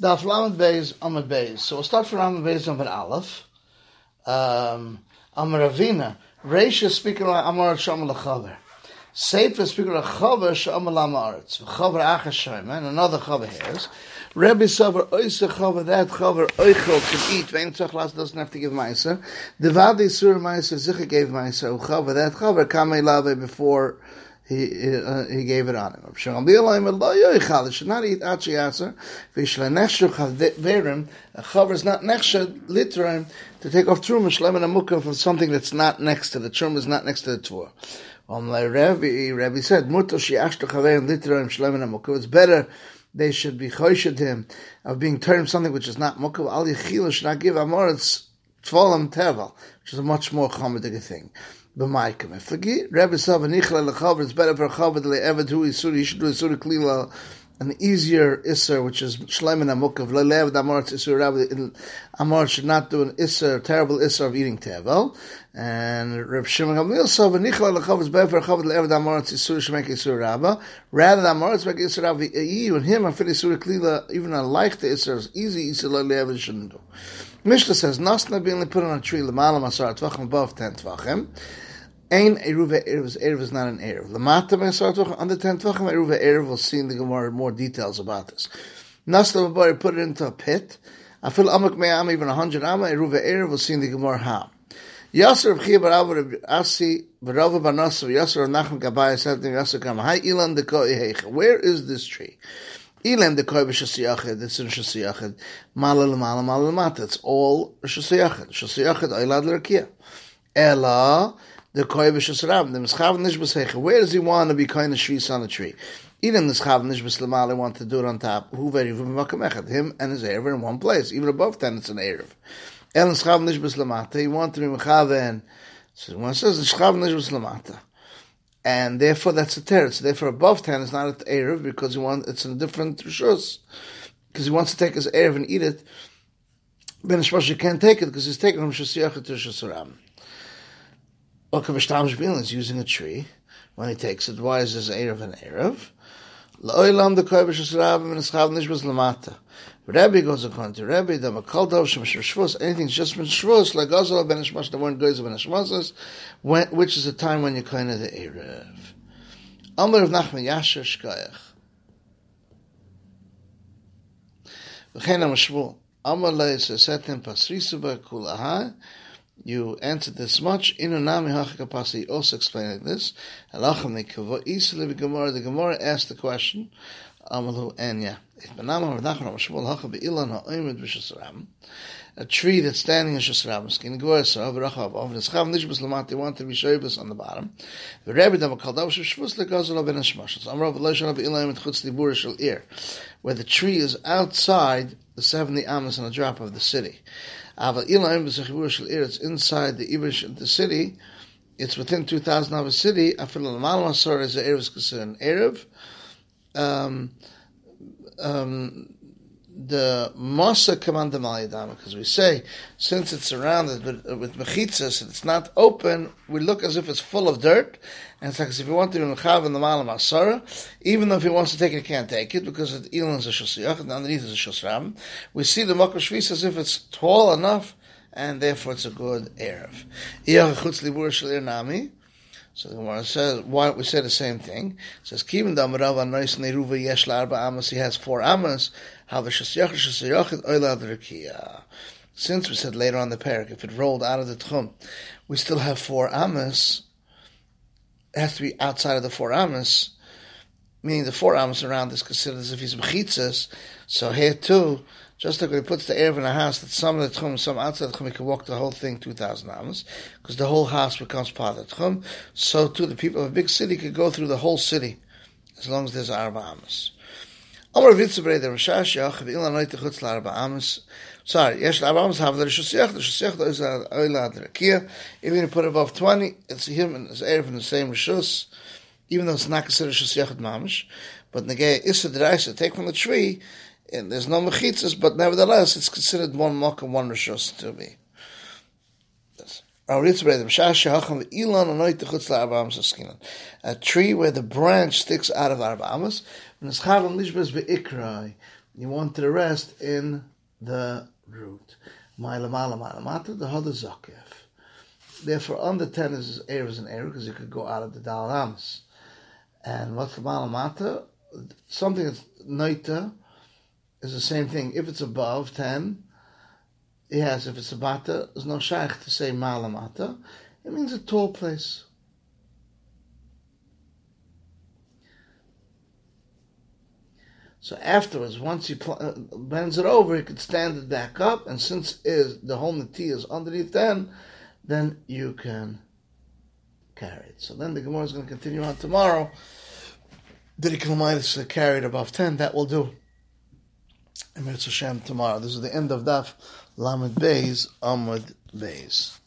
Daf Lamed Beis Amad Beis. So we'll start from Lamed Beis Amad Aleph. Um, Amar Ravina. Reisha speaking like Amar Shom Lachaver. Sefer speaking like Chaver Shom Lama Aretz. Chaver Achas Shema. And another Chaver here. Rebbe Savar Oise Chaver, that Chaver Oichel can eat. Vein Tzach Las doesn't have to give Meiser. The Vadi Sur Meiser Zicha gave Meiser. Chaver, that Chaver Kamei Lave before he uh, he gave it on him. Shalom Bi'alayim lo yoichal. should not eat achi aser. V'yishla nechshu chaverim. A chaver is not nechshu litrim to take off truma shlem and amukah from something that's not next to the truma is not next to the tvur. Um, like Rabbi, Rabbi said, muto shi'ashtu chaverim litrim shlem and amukah. It's better they should be choshid him of being turned something which is not mukah. Al yichila should not give amor. It's tvolam tevel, which is a much more chomedik thing b'maikim. If forget, Rebbe said, "V'nichla lechaver." It's better for a chaver to ever do isuri. He should do isuri klila, an easier isser, which is shleim and amukav. Lelev damoritz isur. Rabbi Amor should not do an isser, terrible isser of eating tevel. And Reb Shimon Gamliel said, "V'nichla lechaver." It's better for a chaver to ever damoritz isur make isur rabba rather than damoritz make isur rabba. You and him, I feel isur klila, even a like the isser is easy. Isur lelev shouldn't do. Mishnah says, "Nasna being put on a tree l'malam asar tvachim above ten tvachim." Ein Eruva Erev Erev is not an Erev. Lamata Mesar under ten Tvachim Eruva Erev. We'll see in the Gemara more details about this. Nasla Babar put it into a pit. I feel Amak Me'am even a hundred Amma Eruva Erev. We'll see in the Gemara how. Yasser B'chia Barav Asi Barav Banasav Yasser Nachman Gabaya to Yasser Kam Hai Ilan Deko Ihecha. Where is this tree? Ilan Deko B'Shasiyachid. It's in Shasiyachid. Mala L'Mala Mala L'Mata. It's all Shasiyachid. Shasiyachid Oilad L'Rakia. Ella the koyevish esram, the mischav nishbas Where does he want to be kind of shvis on a tree? Even the mischav nishbas lamali want to do it on top. Who very? Him and his erev in one place. Even above ten, it's an erev. El mischav nishbas lamata. He want to be mechav and so when it says mischav nishbas lamata. And therefore, that's a teretz. Therefore, above ten is not an erev because he want it's a different rishus. Because he wants to take his erev and eat it. Ben Shmoshe can't take it because he's taking from Shasiyach to Shasaram. Okav is using a tree when he takes it. Why is this Erev an Erev? La'olam the koybesh esrabim and eschav nishbas lamata. Rabbi goes according to Rabbi, the makal dov shem shvus, anything just from shvus, like gazal ben ishmash, the one goes ben ishmasas, which is the time when you're kind of the Erev. Amr of Nachman Yasher Shkoyach. V'chein am Shmuel, Amr leis esetem pasrisu kulaha, you answered this much. Inunami hachakapasi also explaining this. The Gemara asked the question. Amalu Enya. A tree that's standing in Shasram, the they want to be Shabbos on the bottom. The Rebbe Dama out Shvus Lekazal Ben Hashmash. So Amrav Elisha of Ilayim and Chutz Libur Shal Ir, where the tree is outside the 70 Amos on a drop of the city. It's inside the Ibish, the city. It's within 2,000 of a city. Afil al is the Erev is considered an Erev. Um, um, the Masa Kamanda Maliyadama, because we say, since it's surrounded with, with mechitzas and it's not open, we look as if it's full of dirt, and it's like as if you want to be in the Malam Asara, even though if he wants to take it, he can't take it, because the Elon is a and underneath is a Shosram. We see the Makar Shvis as if it's tall enough, and therefore it's a good Erev. So the Gemara says, why don't we say the same thing? It says, Kivin damarav anois neruva yesh larba amos, he has four amos, since we said later on the parak, if it rolled out of the tchum, we still have four amos, it has to be outside of the four amos, meaning the four amos around is considered as if he's mechitzas, so here too, just like when he puts the air in a house, that some of the tchum, some outside the tchum, he can walk the whole thing 2,000 amos, because the whole house becomes part of the tchum. So too, the people of a big city could go through the whole city, as long as there's arba amos. Amar Vitzabrei the Yach of Ilan Noite Chutz Larba Amos. Sorry, Yesh Larba Amos have the Rishusiyach. The Rishusiyach is Oila Adrakia. Even if you put it above 20, it's him and his Erev in the same Rishus, even though it's not considered Rishusiyach Mamish. But Negei Issa Deraisa, take from the tree, and there's no mechitzas, but nevertheless, it's considered one and one rishos to be. A tree where the branch sticks out of arbamas. You want to rest in the root. Therefore, under 10 is errors and error because you could go out of the dal amas. And what's the ma'ala mata? Something that's noita is the same thing. If it's above 10, yes, if it's a there's no shaykh to say ma'ala mata. It means a tall place. So afterwards, once he pl- uh, bends it over, he could stand it back up, and since is the whole nati is underneath then, then you can carry it. So then the Gemara is going to continue on tomorrow. Did he carry it above 10? That will do. Emir Hashem tomorrow. This is the end of Daf Lamed Beis Amud Beis.